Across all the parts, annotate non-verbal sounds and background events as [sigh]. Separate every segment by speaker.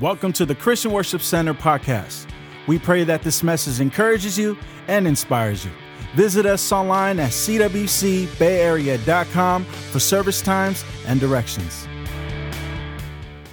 Speaker 1: Welcome to the Christian Worship Center podcast. We pray that this message encourages you and inspires you. Visit us online at cwcbayarea.com for service times and directions.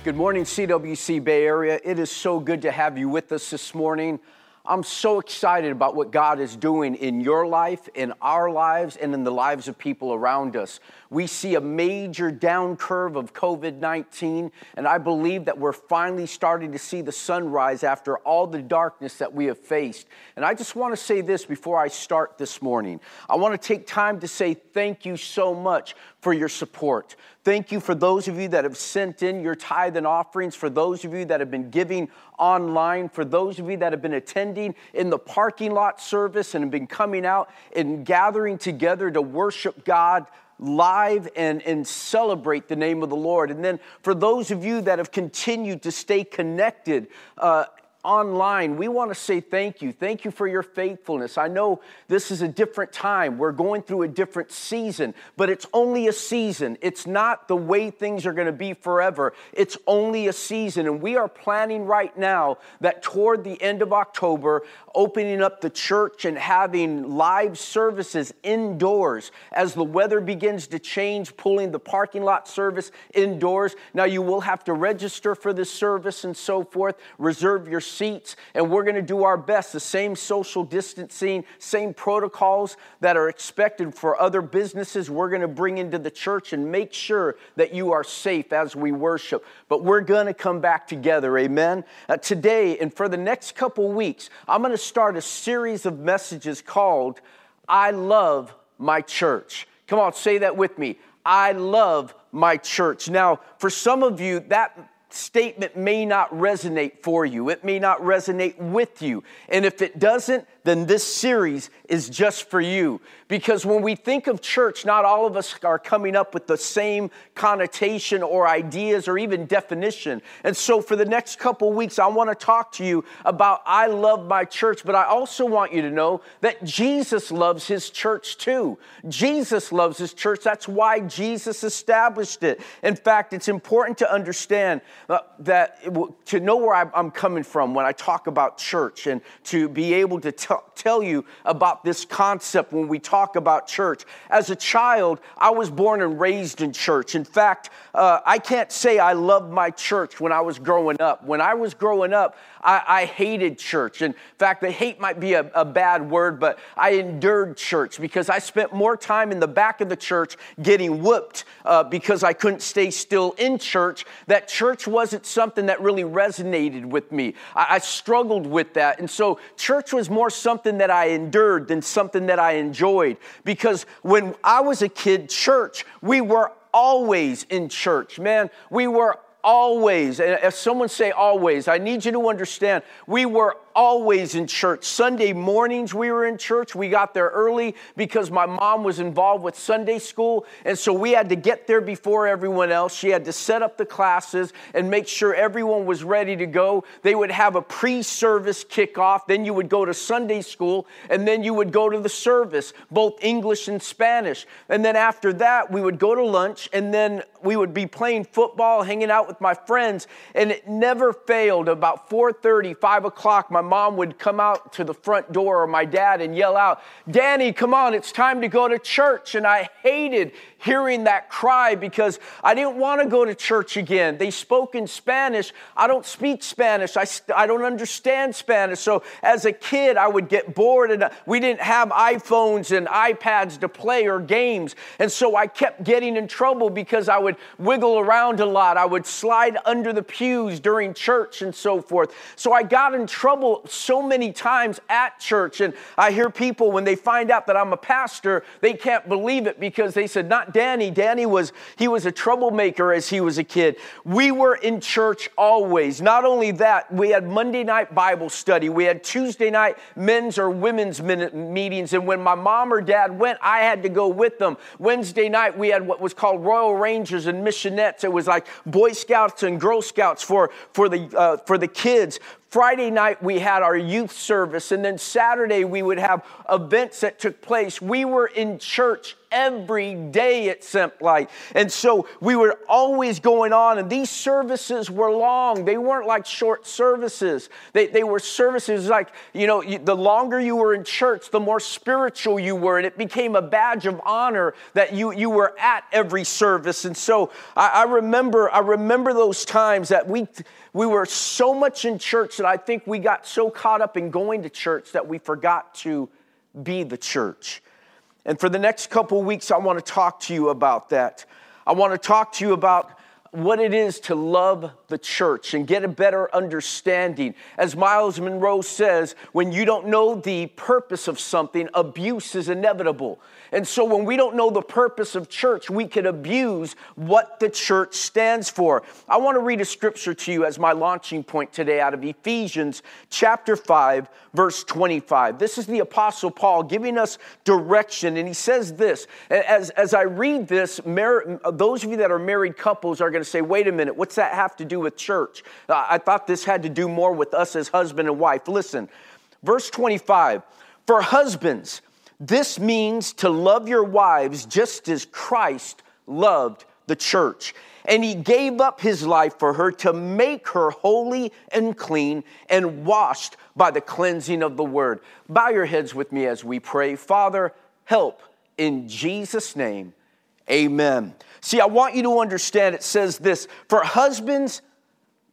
Speaker 2: Good morning, CWC Bay Area. It is so good to have you with us this morning. I'm so excited about what God is doing in your life, in our lives, and in the lives of people around us. We see a major down curve of COVID 19, and I believe that we're finally starting to see the sunrise after all the darkness that we have faced. And I just want to say this before I start this morning. I want to take time to say thank you so much for your support. Thank you for those of you that have sent in your tithe and offerings, for those of you that have been giving online, for those of you that have been attending in the parking lot service and have been coming out and gathering together to worship God live and, and celebrate the name of the Lord. And then for those of you that have continued to stay connected, uh, online, we want to say thank you. Thank you for your faithfulness. I know this is a different time. We're going through a different season, but it's only a season. It's not the way things are going to be forever. It's only a season. And we are planning right now that toward the end of October, opening up the church and having live services indoors as the weather begins to change, pulling the parking lot service indoors. Now, you will have to register for this service and so forth, reserve your seats, and we're going to do our best. The same social distancing, same protocols that are expected for other businesses, we're going to bring into the church and make sure that you are safe as we worship. But we're going to come back together, amen? Uh, today and for the next couple weeks, I'm going to start a series of messages called I Love My Church. Come on, say that with me. I love my church. Now, for some of you, that statement may not resonate for you. It may not resonate with you. And if it doesn't, then this series is just for you. Because when we think of church, not all of us are coming up with the same connotation or ideas or even definition. And so for the next couple weeks, I want to talk to you about I love my church, but I also want you to know that Jesus loves his church too. Jesus loves his church. That's why Jesus established it. In fact, it's important to understand uh, that to know where I'm coming from when I talk about church and to be able to tell tell you about this concept when we talk about church. As a child, I was born and raised in church. In fact, uh, I can't say I loved my church when I was growing up. When I was growing up, I, I hated church. In fact, the hate might be a, a bad word, but I endured church because I spent more time in the back of the church getting whooped uh, because I couldn't stay still in church. That church wasn't something that really resonated with me. I, I struggled with that. And so church was more something that I endured than something that I enjoyed because when I was a kid, church, we were always in church, man. We were always, and if someone say always, I need you to understand, we were always in church. Sunday mornings we were in church. We got there early because my mom was involved with Sunday school. And so we had to get there before everyone else. She had to set up the classes and make sure everyone was ready to go. They would have a pre service kickoff. Then you would go to Sunday school and then you would go to the service, both English and Spanish. And then after that, we would go to lunch and then we would be playing football, hanging out with my friends. And it never failed. About 4:30, 5 o'clock, my mom would come out to the front door or my dad and yell out, Danny, come on, it's time to go to church. And I hated hearing that cry because I didn't want to go to church again. They spoke in Spanish. I don't speak Spanish. I, I don't understand Spanish. So as a kid, I would get bored and uh, we didn't have iPhones and iPads to play or games. And so I kept getting in trouble because I would wiggle around a lot. I would slide under the pews during church and so forth. So I got in trouble so many times at church. And I hear people when they find out that I'm a pastor, they can't believe it because they said, not Danny. Danny was, he was a troublemaker as he was a kid. We were in church always. Not only that, we had Monday night Bible study. We had Tuesday night men's or women's meetings. And when my mom or dad went, I had to go with them. Wednesday night, we had what was called Royal Rangers and Missionettes. It was like Boy Scouts and Girl Scouts for, for, the, uh, for the kids. Friday night, we had our youth service, and then Saturday, we would have events that took place. We were in church every day, it seemed like. And so we were always going on, and these services were long. They weren't like short services, they, they were services like, you know, the longer you were in church, the more spiritual you were, and it became a badge of honor that you, you were at every service. And so I, I remember, I remember those times that we, we were so much in church that I think we got so caught up in going to church that we forgot to be the church. And for the next couple weeks, I want to talk to you about that. I want to talk to you about what it is to love the church and get a better understanding. As Myles Munroe says, when you don't know the purpose of something, abuse is inevitable. And so when we don't know the purpose of church, we can abuse what the church stands for. I want to read a scripture to you as my launching point today out of Ephesians chapter 5, verse 25. This is the Apostle Paul giving us direction, and he says this. As, as I read this, mar- those of you that are married couples are going to say, wait a minute, what's that have to do with church? Uh, I thought this had to do more with us as husband and wife. Listen, verse 25. For husbands, this means to love your wives just as Christ loved the church. And he gave up his life for her to make her holy and clean and washed by the cleansing of the word. Bow your heads with me as we pray. Father, help in Jesus' name. Amen. See, I want you to understand it says this for husbands,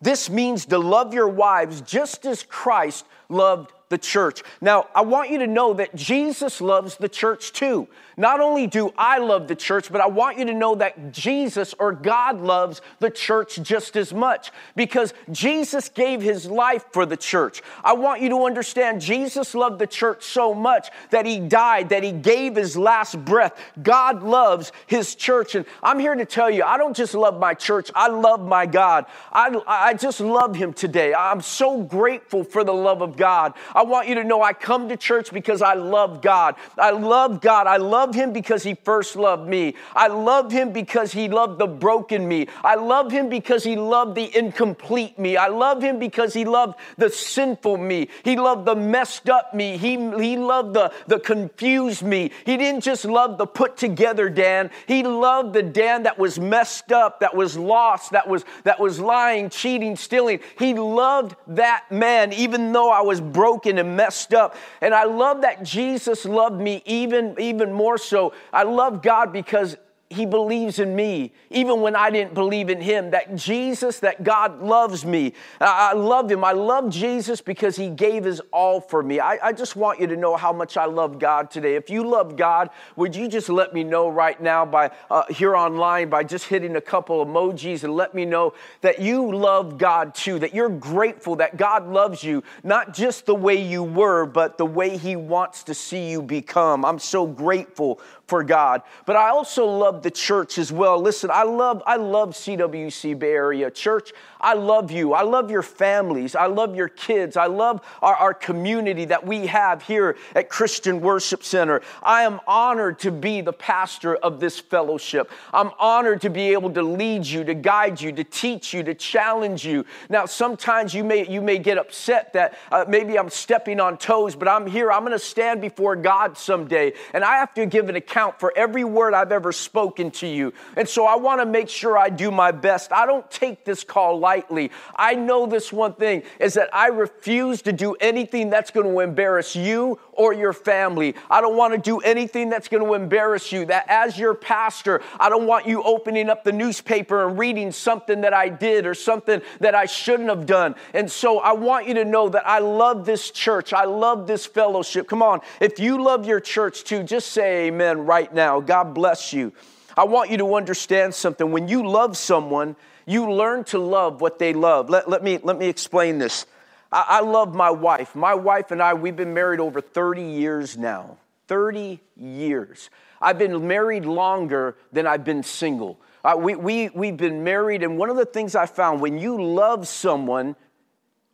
Speaker 2: this means to love your wives just as Christ loved the church. Now, I want you to know that Jesus loves the church too. Not only do I love the church, but I want you to know that Jesus or God loves the church just as much because Jesus gave his life for the church. I want you to understand Jesus loved the church so much that he died, that he gave his last breath. God loves his church. And I'm here to tell you, I don't just love my church, I love my God. I, I just love him today. I'm so grateful for the love of God. I want you to know I come to church because I love God. I love God. I love him because he first loved me. I love him because he loved the broken me. I love him because he loved the incomplete me. I love him because he loved the sinful me. He loved the messed up me. He, he loved the, the confused me. He didn't just love the put together Dan. He loved the Dan that was messed up, that was lost, that was, that was lying, cheating, stealing. He loved that man even though I was broken and messed up. And I love that Jesus loved me even, even more so, I love God because he believes in me, even when I didn't believe in him. That Jesus, that God loves me. I, love him. I love Jesus because he gave his all for me. I, I just want you to know how much I love God today. If you love God, would you just let me know right now by uh, here online by just hitting a couple emojis and let me know that you love God too, that you're grateful that God loves you, not just the way you were, but the way he wants to see you become. I'm so grateful for God. But I also love the church as well. Listen, I love I love CWC Bay Area Church. I love you. I love your families. I love your kids. I love our, our community that we have here at Christian Worship Center. I am honored to be the pastor of this fellowship. I'm honored to be able to lead you, to guide you, to teach you, to challenge you. Now, sometimes you may you may get upset that uh, maybe I'm stepping on toes, but I'm here. I'm going to stand before God someday, and I have to give an account for every word I've ever spoken to you. And so I want to make sure I do my best. I don't take this call lightly lightly. I know this one thing is that I refuse to do anything that's going to embarrass you or your family. I don't want to do anything that's going to embarrass you. That as your pastor, I don't want you opening up the newspaper and reading something that I did or something that I shouldn't have done. And so I want you to know that I love this church. I love this fellowship. Come on, if you love your church too, just say amen right now. God bless you. I want you to understand something. When you love someone, you learn to love what they love. Let, let, me, let me explain this. I, I love my wife. My wife and I, we've been married over 30 years now. 30 years. I've been married longer than I've been single. Uh, we, we, we've been married, and one of the things I found when you love someone,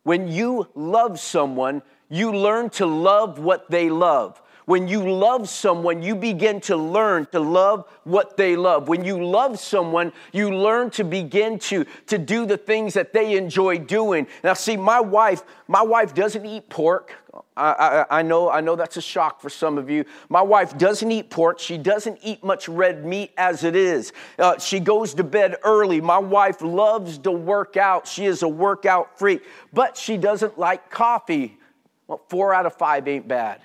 Speaker 2: when you love someone, you learn to love what they love. When you love someone, you begin to learn to love what they love. When you love someone, you learn to begin to, to do the things that they enjoy doing. Now, see, my wife, my wife doesn't eat pork. I, I, I, know, I know that's a shock for some of you. My wife doesn't eat pork. She doesn't eat much red meat as it is. Uh, she goes to bed early. My wife loves to work out. She is a workout freak, but she doesn't like coffee. Well, four out of five ain't bad.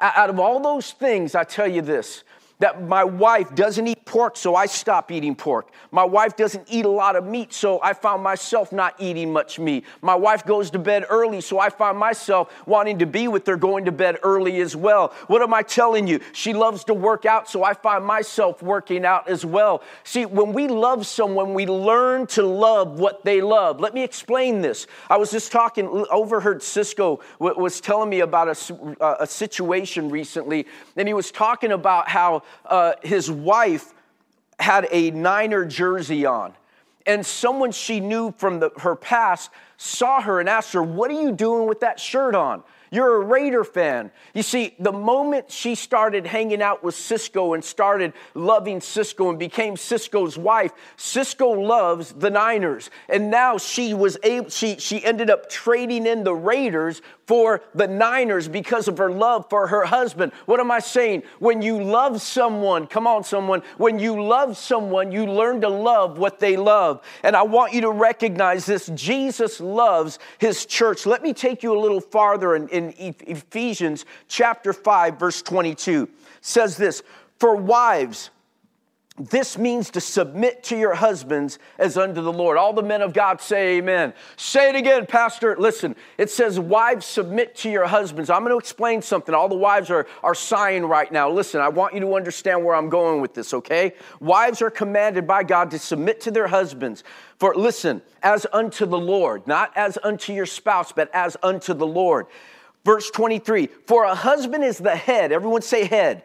Speaker 2: Out of all those things, I tell you this that my wife doesn't eat pork, so I stop eating pork. My wife doesn't eat a lot of meat, so I found myself not eating much meat. My wife goes to bed early, so I find myself wanting to be with her going to bed early as well. What am I telling you? She loves to work out, so I find myself working out as well. See, when we love someone, we learn to love what they love. Let me explain this. I was just talking, overheard Cisco was telling me about a, uh, a situation recently, and he was talking about how uh, his wife had a Niner jersey on. And someone she knew from the, her past saw her and asked her, What are you doing with that shirt on? You're a Raider fan. You see, the moment she started hanging out with Cisco and started loving Cisco and became Cisco's wife, Cisco loves the Niners. And now she was able, she, she ended up trading in the Raiders for the Niners because of her love for her husband. What am I saying? When you love someone, come on, someone, when you love someone, you learn to love what they love. And I want you to recognize this Jesus loves his church. Let me take you a little farther in, in Ephesians chapter 5, verse 22. It says this For wives, this means to submit to your husbands as unto the Lord. All the men of God say amen. Say it again, Pastor. Listen, it says, Wives, submit to your husbands. I'm going to explain something. All the wives are, are sighing right now. Listen, I want you to understand where I'm going with this, okay? Wives are commanded by God to submit to their husbands. For, listen, as unto the Lord, not as unto your spouse, but as unto the Lord. Verse 23 For a husband is the head, everyone say head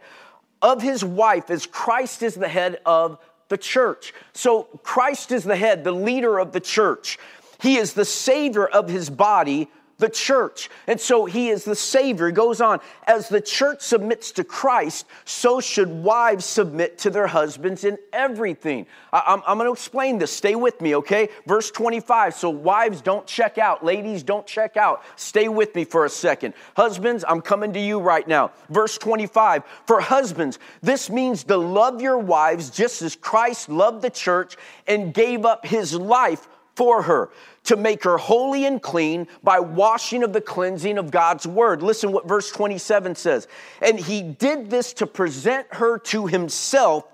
Speaker 2: of his wife as Christ is the head of the church. So Christ is the head, the leader of the church. He is the savior of his body, the church. And so he is the Savior. He goes on, as the church submits to Christ, so should wives submit to their husbands in everything. I, am I'm going to explain this. Stay with me, okay? Verse 25. So, wives, don't check out. Ladies, don't check out. Stay with me for a second. Husbands, I'm coming to you right now. Verse 25. For husbands, this means to love your wives just as Christ loved the church and gave up his life for her to make her holy and clean by washing of the cleansing of God's word. Listen what verse 27 says. And he did this to present her to himself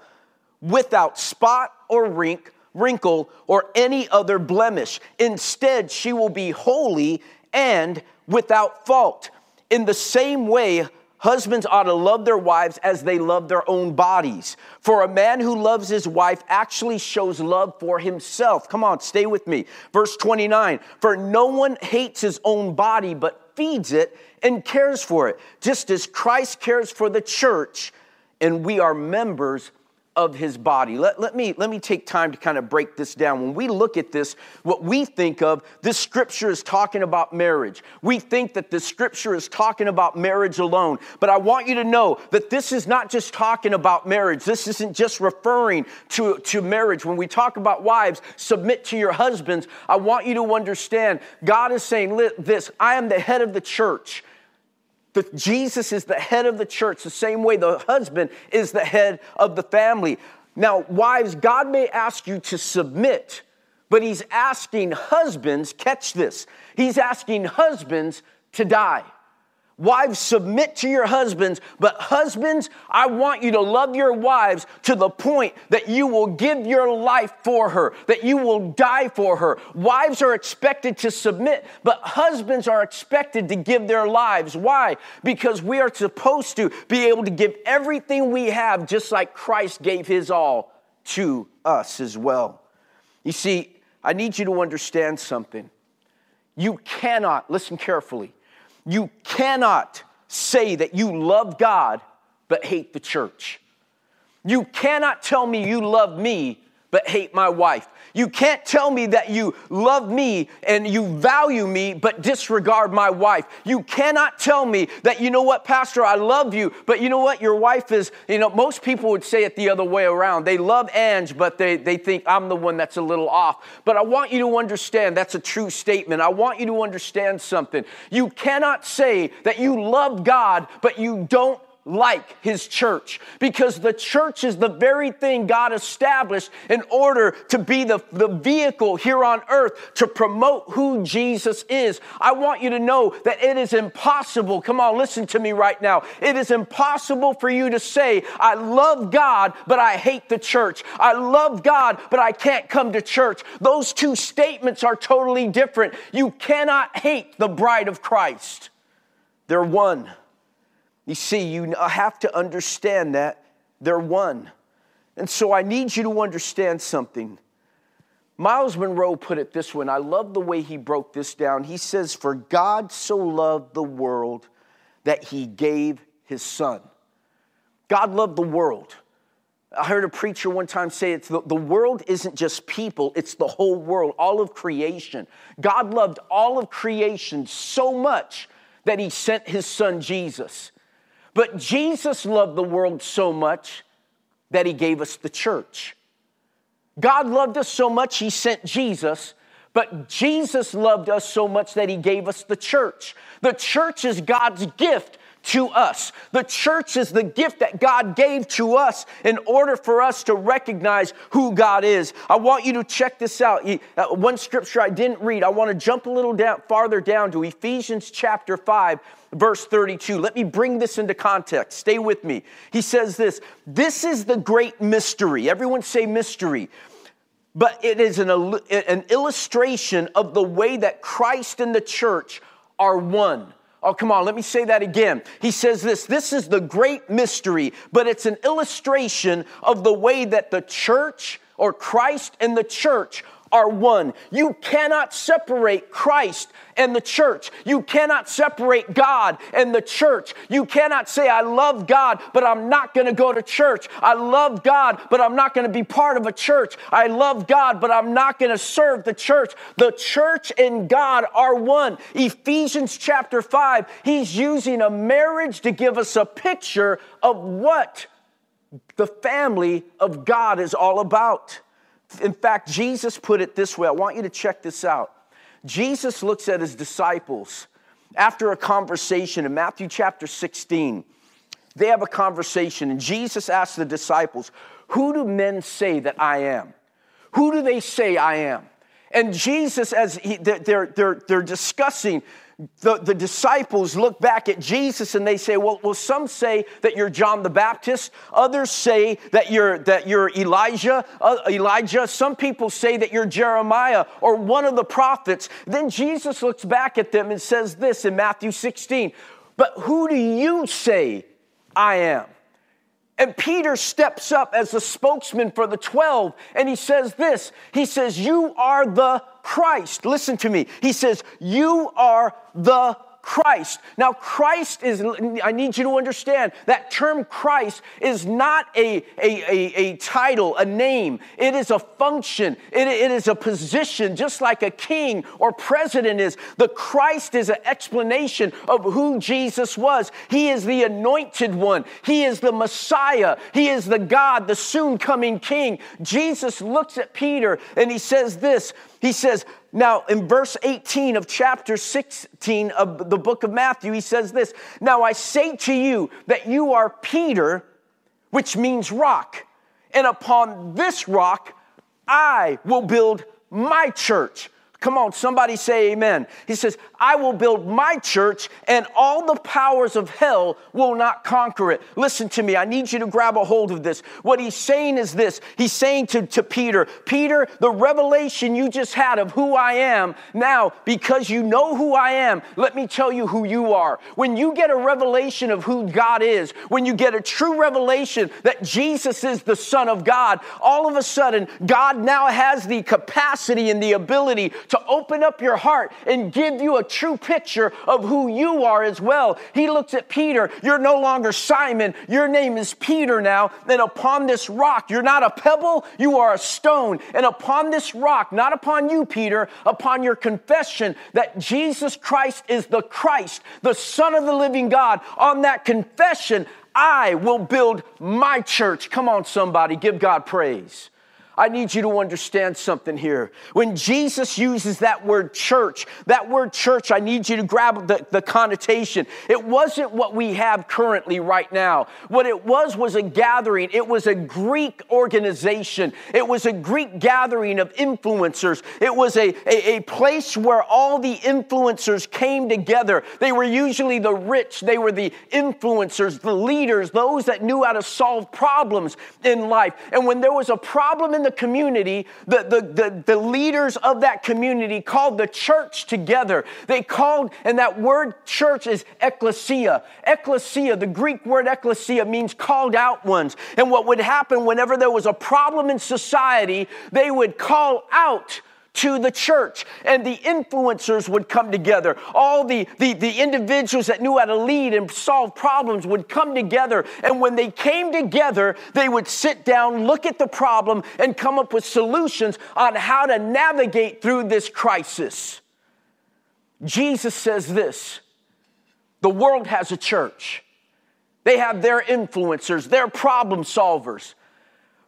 Speaker 2: without spot or wrinkle wrinkle or any other blemish. Instead, she will be holy and without fault. In the same way, Husbands ought to love their wives as they love their own bodies. For a man who loves his wife actually shows love for himself. Come on, stay with me. Verse 29 For no one hates his own body, but feeds it and cares for it, just as Christ cares for the church, and we are members of his body. Let, let, me, let me take time to kind of break this down. When we look at this, what we think of, this scripture is talking about marriage. We think that the scripture is talking about marriage alone. But I want you to know that this is not just talking about marriage. This isn't just referring to, to marriage. When we talk about wives, submit to your husbands, I want you to understand God is saying this I am the head of the church. That Jesus is the head of the church, the same way the husband is the head of the family. Now, wives, God may ask you to submit, but He's asking husbands, catch this, He's asking husbands to die. Wives, submit to your husbands, but husbands, I want you to love your wives to the point that you will give your life for her, that you will die for her. Wives are expected to submit, but husbands are expected to give their lives. Why? Because we are supposed to be able to give everything we have, just like Christ gave his all to us as well. You see, I need you to understand something. You cannot, listen carefully you cannot say that you love God but hate the church. You cannot tell me you love me but hate my wife. You can't tell me that you love me and you value me, but disregard my wife. You cannot tell me that, you know what, Pastor, I love you, but you know what, your wife is, you know, most people would say it the other way around. They love Ange, but they, they think I'm the one that's a little off. But I want you to understand that's a true statement. I want you to understand something. You cannot say that you love God, but you don't like his church because the church is the very thing God established in order to be the, the vehicle here on earth to promote who Jesus is. I want you to know that it is impossible. Come on, listen to me right now. It is impossible for you to say, I love God, but I hate the church. I love God, but I can't come to church. Those two statements are totally different. You cannot hate the bride of Christ, they're one. You see, you have to understand that they're one. And so I need you to understand something. Myles Munroe put it this way, and I love the way he broke this down. He says, For God so loved the world that he gave his son. God loved the world. I heard a preacher one time say it's the, the world isn't just people, it's the whole world, all of creation. God loved all of creation so much that he sent his son Jesus. But Jesus loved the world so much that he gave us the church. God loved us so much, he sent Jesus, but Jesus loved us so much that he gave us the church. The church is God's gift to us. The church is the gift that God gave to us in order for us to recognize who God is. I want you to check this out. Uh, one scripture I didn't read, I want to jump a little down, farther down to Ephesians chapter 5, verse 32. Let me bring this into context. Stay with me. He says this This is the great mystery. Everyone say mystery but it is an, an, illustration of the way that Christ and the church are one. Oh, come on, let me say that again. He says this this is the great mystery, but it's an illustration of the way that the church or Christ and the church are one. You cannot separate Christ and the church. You cannot separate God and the church. You cannot say, I love God, but I'm not going to go to church. I love God, but I'm not going to be part of a church. I love God, but I'm not going to serve the church. The church and God are one. Ephesians chapter 5, he's using a marriage to give us a picture of what the family of God is all about. In fact, Jesus put it this way. I want you to check this out. Jesus looks at his disciples after a conversation in Matthew chapter 16. They have a conversation, and Jesus asks the disciples, Who do men say that I am? Who do they say I am? And Jesus, as he, they're, they're, they're discussing the, the disciples look back at Jesus and they say, well, well, some say that you're John the Baptist. Others say that you're, that you're Elijah, uh, Elijah. Some people say that you're Jeremiah or one of the prophets. Then Jesus looks back at them and says this in Matthew 16, but who do you say I am? And Peter steps up as the spokesman for the 12 and he says this He says, You are the Christ. Listen to me. He says, You are the Christ. Now, Christ is, I need you to understand that term Christ is not a, a, a, a title, a name. It is a function, it, it is a position, just like a king or president is. The Christ is an explanation of who Jesus was. He is the anointed one, He is the Messiah, He is the God, the soon coming King. Jesus looks at Peter and he says this He says, now, in verse 18 of chapter 16 of the book of Matthew, he says this Now I say to you that you are Peter, which means rock, and upon this rock I will build my church Come on, somebody say amen. He says, I will build my church and all the powers of hell will not conquer it. Listen to me. I need you to grab a hold of this. What he's saying is this. He's saying to, to Peter, Peter, the revelation you just had of who I am, now, because you know who I am, let me tell you who you are. When you get a revelation of who God is, when you get a true revelation that Jesus is the Son of God, all of a sudden, God now has the capacity and the ability to open up your heart and give you a true picture of who you are as well. He looks at Peter, you're no longer Simon, your name is Peter now. And upon this rock, you're not a pebble, you are a stone. And upon this rock, not upon you, Peter, upon your confession that Jesus Christ is the Christ, the Son of the living God, on that confession, I will build my church. Come on, somebody, give God praise. I need you to understand something here. When Jesus uses that word church, that word church, I need you to grab the, the, connotation. It wasn't what we have currently right now. What it was was a gathering, it was a Greek organization, it was a Greek gathering of influencers. It was a, a, a place where all the influencers came together. They were usually the rich, they were the influencers, the leaders, those that knew how to solve problems in life. And when there was a problem in in the community, the, the, the, the leaders of that community called the church together. They called, and that word church is ecclesia. Ecclesia, the Greek word ecclesia means called out ones. And what would happen whenever there was a problem in society, they would call out to the church and the influencers would come together. All the, the, the individuals that knew how to lead and solve problems would come together and when they came together they would sit down look at the problem and come up with solutions on how to navigate through this crisis. Jesus says this the world has a church. They have their influencers their problem solvers.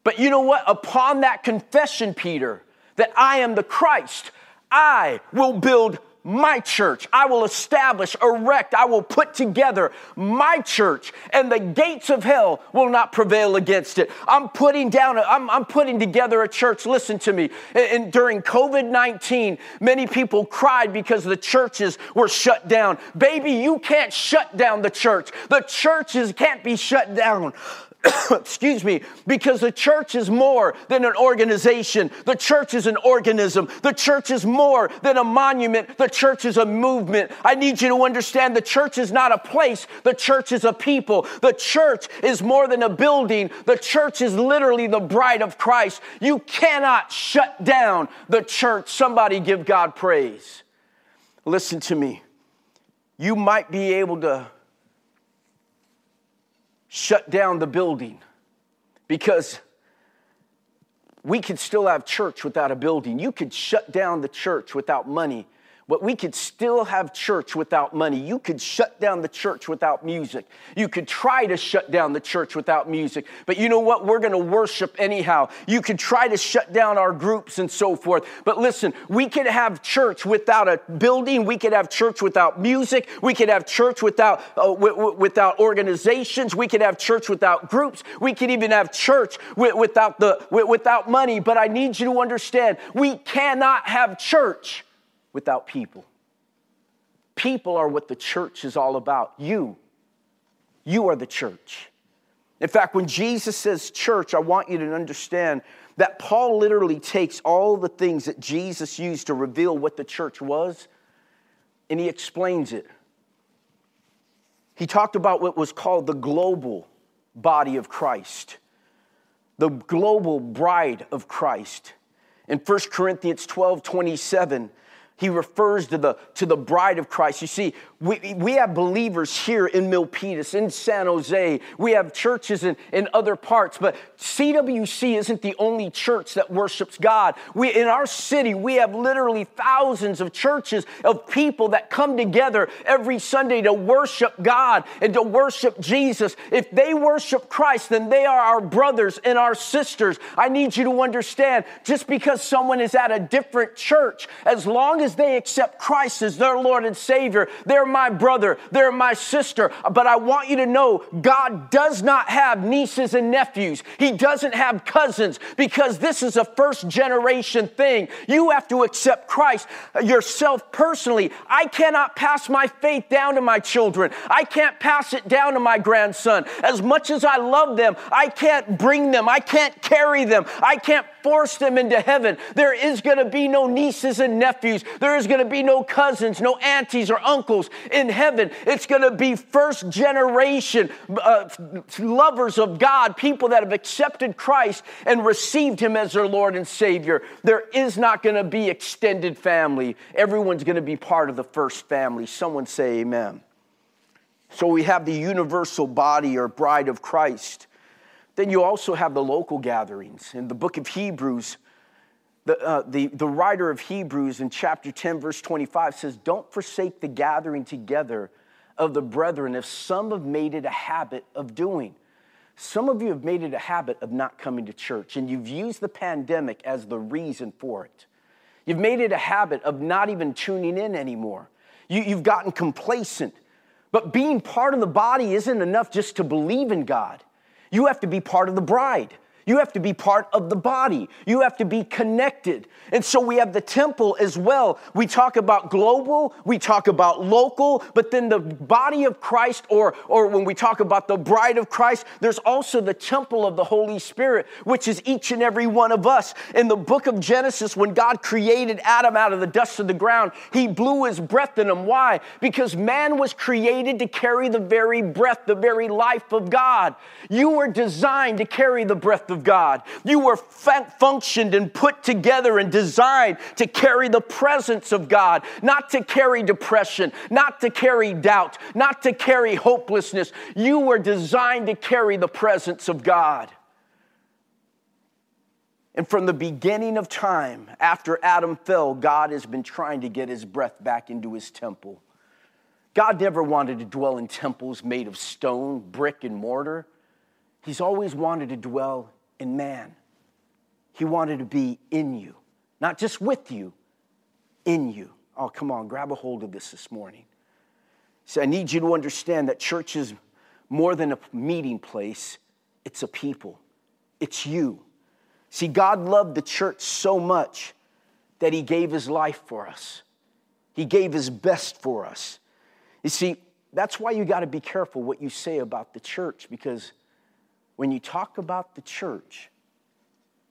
Speaker 2: But you know what? Upon that confession peter that I am the Christ, I will build my church. I will establish, erect, I will put together my church, and the gates of hell will not prevail against it. I'm putting down, I'm, I'm putting together a church. Listen to me. And, and during COVID 19, many people cried because the churches were shut down. Baby, you can't shut down the church. The churches can't be shut down. [coughs] excuse me, because the church is more than an organization. The church is an organism. The church is more than a monument. The church is a movement. I need you to understand the church is not a place. The church is a people. The church is more than a building. The church is literally the bride of Christ. You cannot shut down the church. Somebody give God praise. Listen to me. You might be able to shut down the building because we could still have church without a building. You could shut down the church without money. But we could still have church without money. You could shut down the church without music. You could try to shut down the church without music. But you know what? We're going to worship anyhow. You could try to shut down our groups and so forth. But listen, we could have church without a building. We could have church without music. We could have church without, uh, w- w- without organizations. We could have church without groups. We could even have church w- without, the, without money. But I need you to understand we cannot have church without people. People are what the church is all about. You, you are the church. In fact, when Jesus says church, I want you to understand that Paul literally takes all the things that Jesus used to reveal what the church was and he explains it. He talked about what was called the global body of Christ, the global bride of Christ. In 1 Corinthians 12 27, he refers to the, to the bride of Christ. You see, we, we have believers here in Milpitas, in San Jose. We have churches in, in other parts, but CWC isn't the only church that worships God. We, in our city, we have literally thousands of churches of people that come together every Sunday to worship God and to worship Jesus. If they worship Christ, then they are our brothers and our sisters. I need you to understand just because someone is at a different church, as long as they accept Christ as their Lord and Savior, they're my brother, they're my sister. But I want you to know God does not have nieces and nephews. He doesn't have cousins because this is a first generation thing. You have to accept Christ uh, yourself personally. I cannot pass my faith down to my children. I can't pass it down to my grandson. As much as I love them, I can't bring them. I can't carry them. I can't force them into heaven. There is going to be no nieces and nephews There is going to be no cousins, no aunties or uncles in heaven. It's going to be first generation uh, lovers of God, people that have accepted Christ and received Him as their Lord and Savior. There is not going to be extended family. Everyone's going to be part of the first family. Someone say amen. So we have the universal body or bride of Christ. Then you also have the local gatherings. In the book of Hebrews, the, uh, the, the writer of Hebrews in chapter 10, verse 25 says, Don't forsake the gathering together of the brethren, if some have made it a habit of doing. Some of you have made it a habit of not coming to church, and you've used the pandemic as the reason for it. You've made it a habit of not even tuning in anymore. You, you've gotten complacent. But being part of the body isn't enough just to believe in God. You have to be part of the bride. You have to be part of the body. You have to be connected. And so we have the temple as well. We talk about global, we talk about local, but then the body of Christ, or, or when we talk about the bride of Christ, there's also the temple of the Holy Spirit, which is each and every one of us. In the book of Genesis, when God created Adam out of the dust of the ground, he blew his breath in him. Why? Because man was created to carry the very breath, the very life of God. You were designed to carry the breath of God. You were functioned and put together and designed to carry the presence of God, not to carry depression, not to carry doubt, not to carry hopelessness. You were designed to carry the presence of God. And from the beginning of time, after Adam fell, God has been trying to get his breath back into his temple. God never wanted to dwell in temples made of stone, brick, and mortar. He's always wanted to dwell in man. He wanted to be in you, not just with you, in you. Oh, come on, grab a hold of this this morning. So I need you to understand that church is more than a meeting place, it's a people, it's you. See, God loved the church so much that He gave His life for us, He gave His best for us. You see, that's why you got to be careful what you say about the church because when you talk about the church,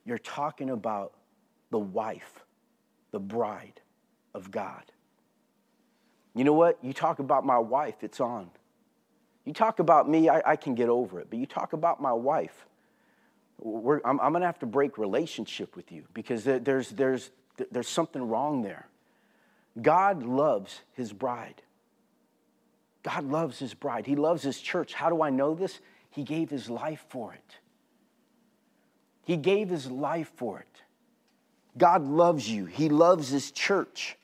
Speaker 2: you're talking about the wife, the bride of God. You know what? You talk about my wife, it's on. You talk about me, I, I can get over it. But you talk about my wife, I'm, I'm going to have to break relationship with you because there's, there's, there's something wrong there. God loves his bride. God loves his bride. He loves his church. How do I know this? He gave his life for it. He gave his life for it. God loves you, He loves His church.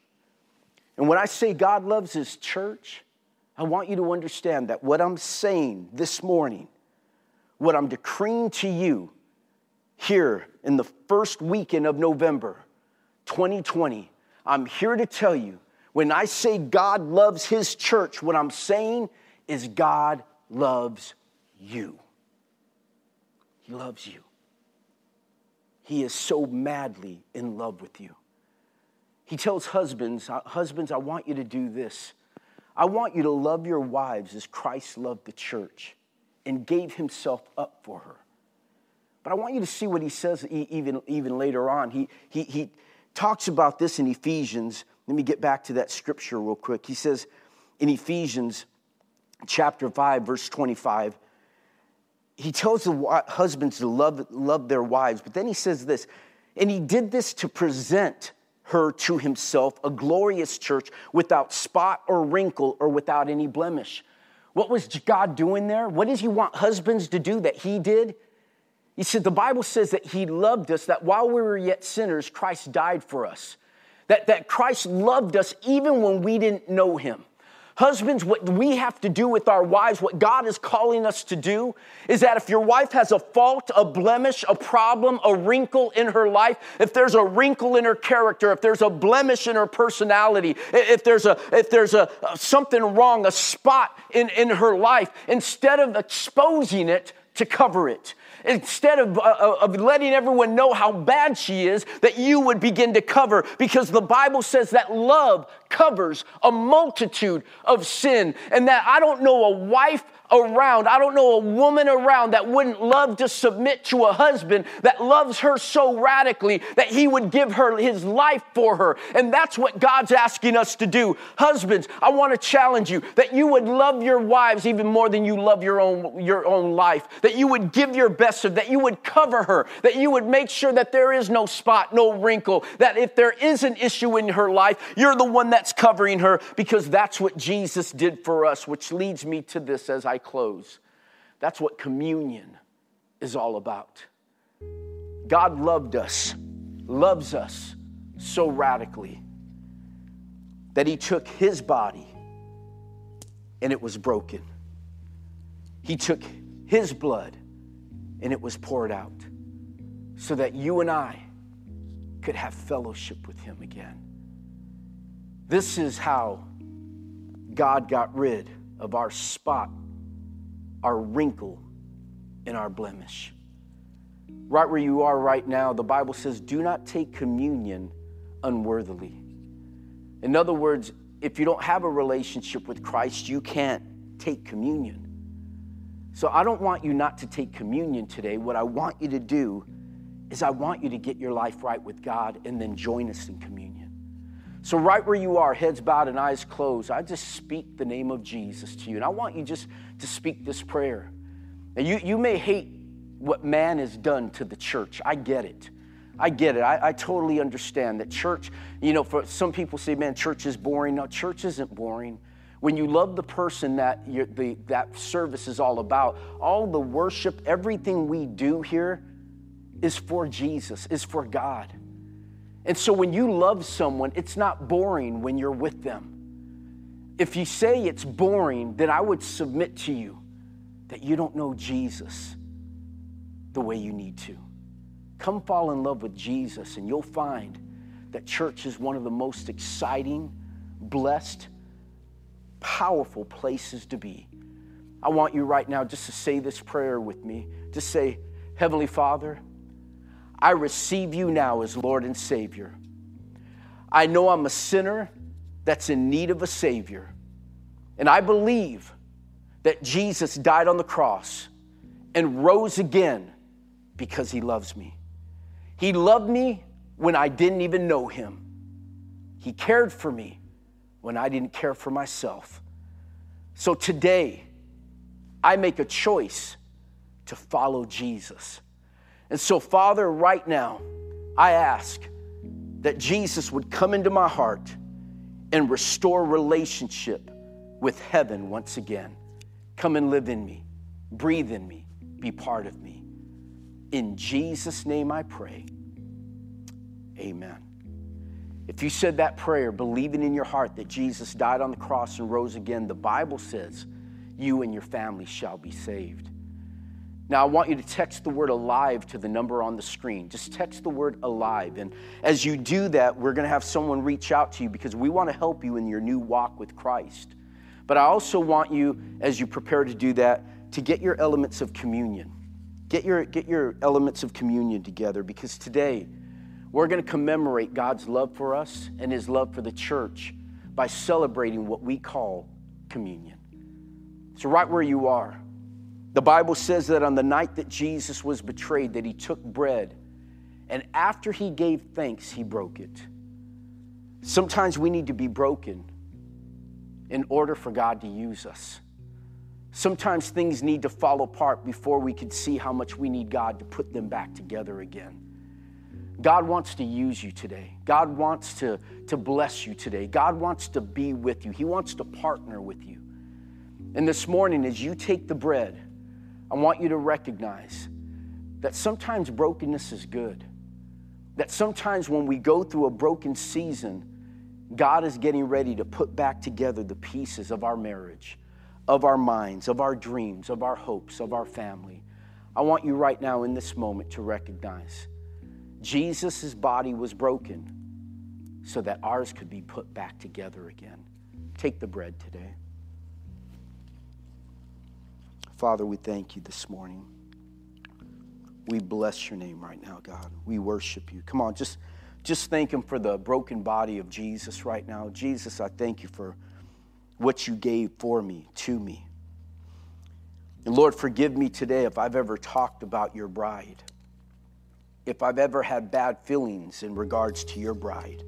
Speaker 2: And when I say God loves His church, I want you to understand that what I'm saying this morning, what I'm decreeing to you here in the first weekend of November 2020, I'm here to tell you when I say God loves His church, what I'm saying is God loves you. He loves you. He is so madly in love with you. He tells husbands, uh, Husbands, I want you to do this. I want you to love your wives as Christ loved the church and gave himself up for her. But I want you to see what he says even, even later on. He, he, he talks about this in Ephesians. Let me get back to that scripture real quick. He says in Ephesians chapter 5, verse 25, he tells the husbands to love, love their wives, but then he says this, and he did this to present her to himself, a glorious church without spot or wrinkle or without any blemish. What was God doing there? What does he want husbands to do that he did? He said, the Bible says that he loved us, that while we were yet sinners, Christ died for us. That, that Christ loved us even when we didn't know him. Husbands, what we have to do with our wives, what God is calling us to do, is that if your wife has a fault, a blemish, a problem, a wrinkle in her life, if there's a wrinkle in her character, if there's a blemish in her personality, if there's a if there's a something wrong, a spot in, in her life, instead of exposing it, to cover it instead of, uh, uh, of letting everyone know how bad she is, that you would begin to cover because the Bible says that love covers a multitude of sin. And that I don't know a wife, around, I don't know a woman around that wouldn't love to submit to a husband that loves her so radically that he would give her his life for her. And that's what God's asking us to do. Husbands, I want to challenge you that you would love your wives even more than you love your own, your own life, that you would give your best of, that you would cover her, that you would make sure that there is no spot, no wrinkle, that if there is an issue in her life, you're the one that's covering her because that's what Jesus did for us, which leads me to this as I close. That's what communion is all about. God loved us, loves us so radically that he took his body and it was broken. He took his blood and it was poured out so that you and I could have fellowship with him again. This is how God got rid of our spot, our wrinkle, and our blemish. Right where you are right now, the Bible says, do not take communion unworthily. In other words, if you don't have a relationship with Christ, you can't take communion. So I don't want you not to take communion today. What I want you to do is I want you to get your life right with God and then join us in communion. So, right where you are, heads bowed and eyes closed, I just speak the name of Jesus to you. And I want you just to speak this prayer. Now, you, you may hate what man has done to the church. I get it. I get it. I, I, totally understand that church, you know, for some people say, man, church is boring. No, church isn't boring. When you love the person that the, that service is all about, all the worship, everything we do here is for Jesus, is for God. And so when you love someone, it's not boring when you're with them. If you say it's boring, then I would submit to you that you don't know Jesus the way you need to. Come fall in love with Jesus, and you'll find that church is one of the most exciting, blessed, powerful places to be. I want you right now just to say this prayer with me. Just say, Heavenly Father, I receive you now as Lord and Savior. I know I'm a sinner that's in need of a Savior. And I believe that Jesus died on the cross and rose again because He loves me. He loved me when I didn't even know Him, He cared for me when I didn't care for myself. So today, I make a choice to follow Jesus. And so, Father, right now, I ask that Jesus would come into my heart and restore relationship with heaven once again. Come and live in me, breathe in me, be part of me. In Jesus' name I pray. Amen. If you said that prayer, believing in your heart that Jesus died on the cross and rose again, the Bible says you and your family shall be saved. Now, I want you to text the word alive to the number on the screen. Just text the word alive. And as you do that, we're going to have someone reach out to you because we want to help you in your new walk with Christ. But I also want you, as you prepare to do that, to get your elements of communion. Get your, get your elements of communion together because today we're going to commemorate God's love for us and his love for the church by celebrating what we call communion. So, right where you are, the Bible says that on the night that Jesus was betrayed that he took bread and after he gave thanks he broke it. Sometimes we need to be broken in order for God to use us. Sometimes things need to fall apart before we can see how much we need God to put them back together again. God wants to use you today. God wants to, to bless you today. God wants to be with you. He wants to partner with you. And this morning, as you take the bread, I want you to recognize that sometimes brokenness is good. That sometimes when we go through a broken season, God is getting ready to put back together the pieces of our marriage, of our minds, of our dreams, of our hopes, of our family. I want you right now in this moment to recognize Jesus' body was broken so that ours could be put back together again. Take the bread today. Father, we thank you this morning. We bless your name right now, God. We worship you. Come on, just, just thank him for the broken body of Jesus right now. Jesus, I thank you for what you gave for me, to me. And Lord, forgive me today if I've ever talked about your bride, if I've ever had bad feelings in regards to your bride.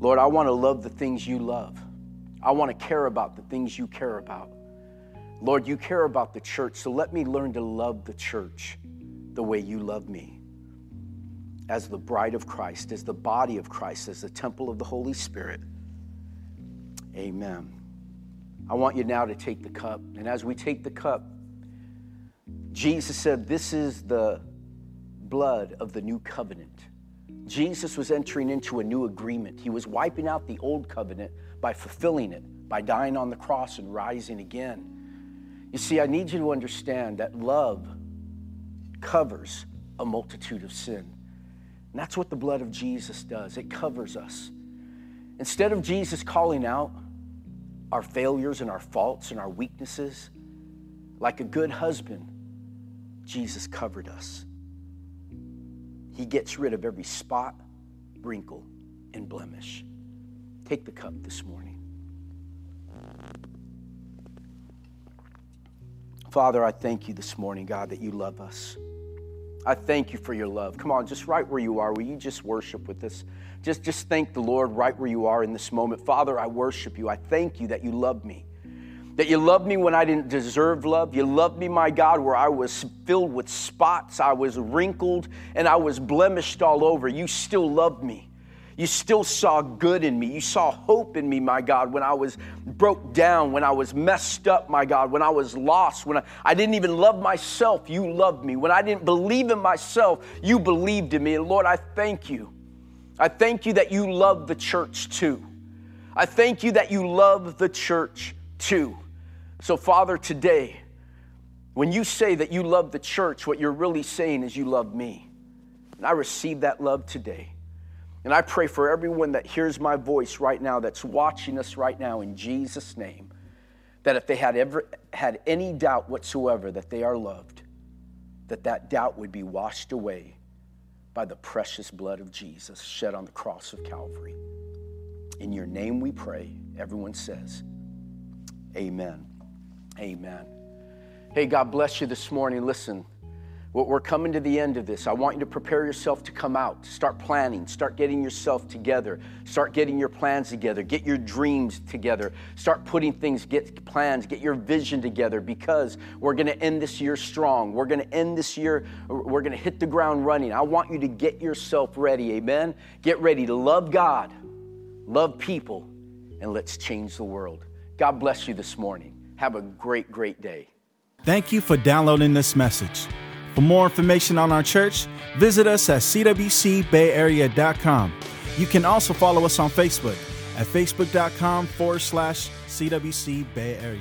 Speaker 2: Lord, I want to love the things you love. I want to care about the things you care about. Lord, you care about the church, so let me learn to love the church the way you love me. As the bride of Christ, as the body of Christ, as the temple of the Holy Spirit. Amen. I want you now to take the cup. And as we take the cup, Jesus said, This is the blood of the new covenant. Jesus was entering into a new agreement. He was wiping out the old covenant by fulfilling it, by dying on the cross and rising again. You see, I need you to understand that love covers a multitude of sin. And that's what the blood of Jesus does it covers us. Instead of Jesus calling out our failures and our faults and our weaknesses, like a good husband, Jesus covered us. He gets rid of every spot, wrinkle, and blemish. Take the cup this morning. Father, I thank you this morning, God, that you love us. I thank you for your love. Come on, just right where you are, will you just worship with us? Just, just thank the Lord right where you are in this moment. Father, I worship you. I thank you that you love me. That you loved me when I didn't deserve love. You loved me, my God, where I was filled with spots, I was wrinkled, and I was blemished all over. You still loved me. You still saw good in me. You saw hope in me, my God, when I was broke down, when I was messed up, my God, when I was lost, when I, I didn't even love myself, you loved me. When I didn't believe in myself, you believed in me. And Lord, I thank you. I thank you that you love the church too. I thank you that you love the church too. So, Father, today, when you say that you love the church, what you're really saying is you love me. And I receive that love today. And I pray for everyone that hears my voice right now, that's watching us right now, in Jesus' name, that if they had ever had any doubt whatsoever that they are loved, that that doubt would be washed away by the precious blood of Jesus shed on the cross of Calvary. In your name we pray. Everyone says, Amen. Amen. Hey, God bless you this morning. Listen. We're coming to the end of this. I want you to prepare yourself to come out. Start planning. Start getting yourself together. Start getting your plans together. Get your dreams together. Start putting things, get plans, get your vision together because we're going to end this year strong. We're going to end this year, we're going to hit the ground running. I want you to get yourself ready. Amen. Get ready to love God, love people, and let's change the world. God bless you this morning. Have a great, great day.
Speaker 1: Thank you for downloading this message. For more information on our church, visit us at cwcbayarea.com. You can also follow us on Facebook at facebook.com forward slash CWC Bay Area.